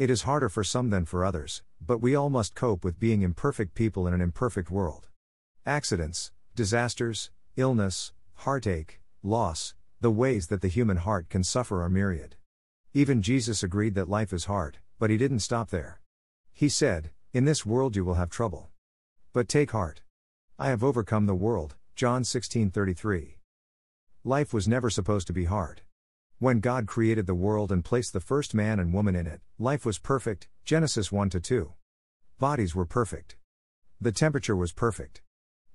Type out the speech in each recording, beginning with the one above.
It is harder for some than for others, but we all must cope with being imperfect people in an imperfect world. Accidents, disasters, illness, heartache, loss, the ways that the human heart can suffer are myriad. Even Jesus agreed that life is hard, but he didn't stop there. He said, In this world you will have trouble. But take heart. I have overcome the world. John 16:33. Life was never supposed to be hard. When God created the world and placed the first man and woman in it, life was perfect, Genesis 1 2. Bodies were perfect. The temperature was perfect.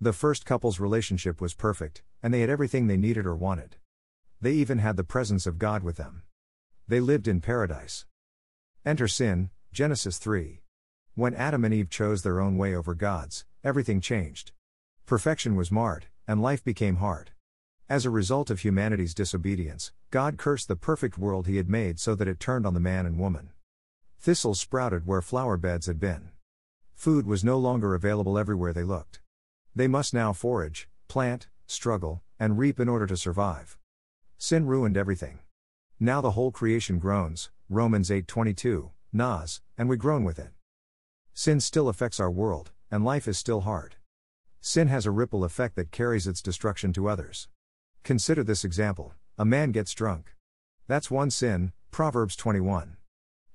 The first couple's relationship was perfect, and they had everything they needed or wanted. They even had the presence of God with them. They lived in paradise. Enter sin, Genesis 3. When Adam and Eve chose their own way over God's, everything changed. Perfection was marred, and life became hard. As a result of humanity's disobedience, God cursed the perfect world He had made so that it turned on the man and woman. Thistles sprouted where flower beds had been. Food was no longer available everywhere they looked. They must now forage, plant, struggle, and reap in order to survive. Sin ruined everything. Now the whole creation groans, Romans 8:22, Nas, and we groan with it. Sin still affects our world, and life is still hard. Sin has a ripple effect that carries its destruction to others. Consider this example a man gets drunk. That's one sin, Proverbs 21.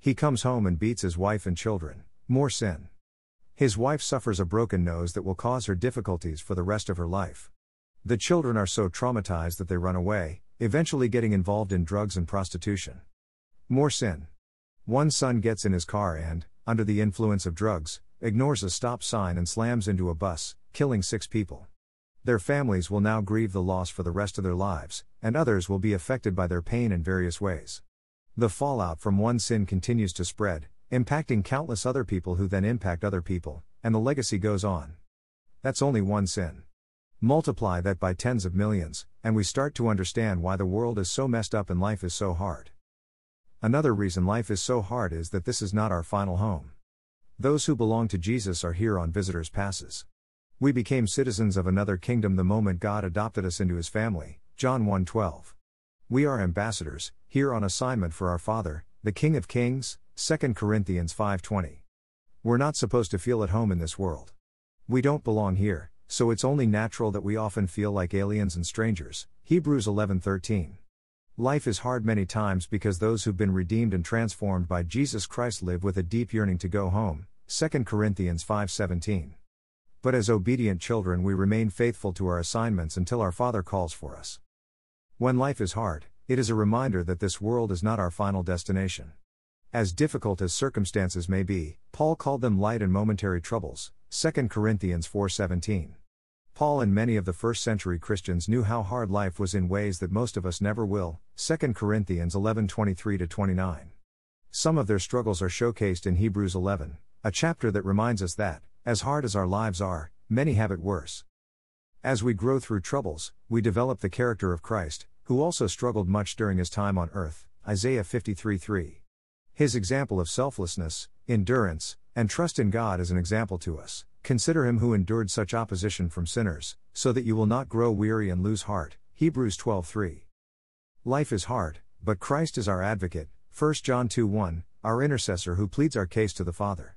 He comes home and beats his wife and children, more sin. His wife suffers a broken nose that will cause her difficulties for the rest of her life. The children are so traumatized that they run away, eventually getting involved in drugs and prostitution. More sin. One son gets in his car and, under the influence of drugs, ignores a stop sign and slams into a bus, killing six people. Their families will now grieve the loss for the rest of their lives, and others will be affected by their pain in various ways. The fallout from one sin continues to spread, impacting countless other people who then impact other people, and the legacy goes on. That's only one sin. Multiply that by tens of millions, and we start to understand why the world is so messed up and life is so hard. Another reason life is so hard is that this is not our final home. Those who belong to Jesus are here on visitors' passes. We became citizens of another kingdom the moment God adopted us into his family. John 1:12. We are ambassadors, here on assignment for our Father, the King of Kings. 2 Corinthians 5:20. We're not supposed to feel at home in this world. We don't belong here, so it's only natural that we often feel like aliens and strangers. Hebrews 11:13. Life is hard many times because those who've been redeemed and transformed by Jesus Christ live with a deep yearning to go home. 2 Corinthians 5:17. But as obedient children, we remain faithful to our assignments until our Father calls for us. When life is hard, it is a reminder that this world is not our final destination. As difficult as circumstances may be, Paul called them light and momentary troubles. 2 Corinthians 4:17. Paul and many of the first century Christians knew how hard life was in ways that most of us never will. 2 Corinthians 11:23 29. Some of their struggles are showcased in Hebrews 11, a chapter that reminds us that as hard as our lives are, many have it worse. As we grow through troubles, we develop the character of Christ, who also struggled much during his time on earth. Isaiah 53 3. His example of selflessness, endurance, and trust in God is an example to us. Consider him who endured such opposition from sinners, so that you will not grow weary and lose heart. Hebrews 12 3. Life is hard, but Christ is our advocate. 1 John 2 1, our intercessor who pleads our case to the Father.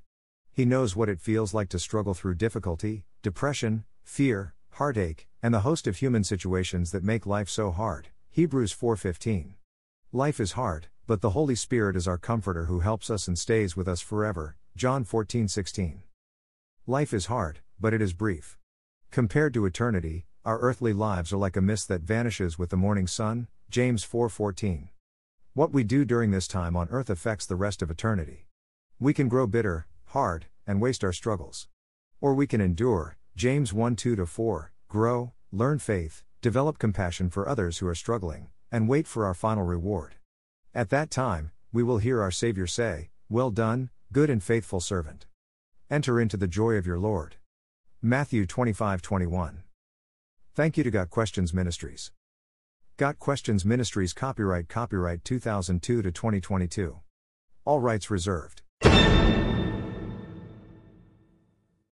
He knows what it feels like to struggle through difficulty, depression, fear, heartache, and the host of human situations that make life so hard. Hebrews 4:15. Life is hard, but the Holy Spirit is our comforter who helps us and stays with us forever. John 14:16. Life is hard, but it is brief. Compared to eternity, our earthly lives are like a mist that vanishes with the morning sun. James 4:14. What we do during this time on earth affects the rest of eternity. We can grow bitter, hard, and waste our struggles. Or we can endure, James 1 2 4, grow, learn faith, develop compassion for others who are struggling, and wait for our final reward. At that time, we will hear our Savior say, Well done, good and faithful servant. Enter into the joy of your Lord. Matthew 25 21. Thank you to Got Questions Ministries. Got Questions Ministries copyright copyright 2002 to 2022. All rights reserved.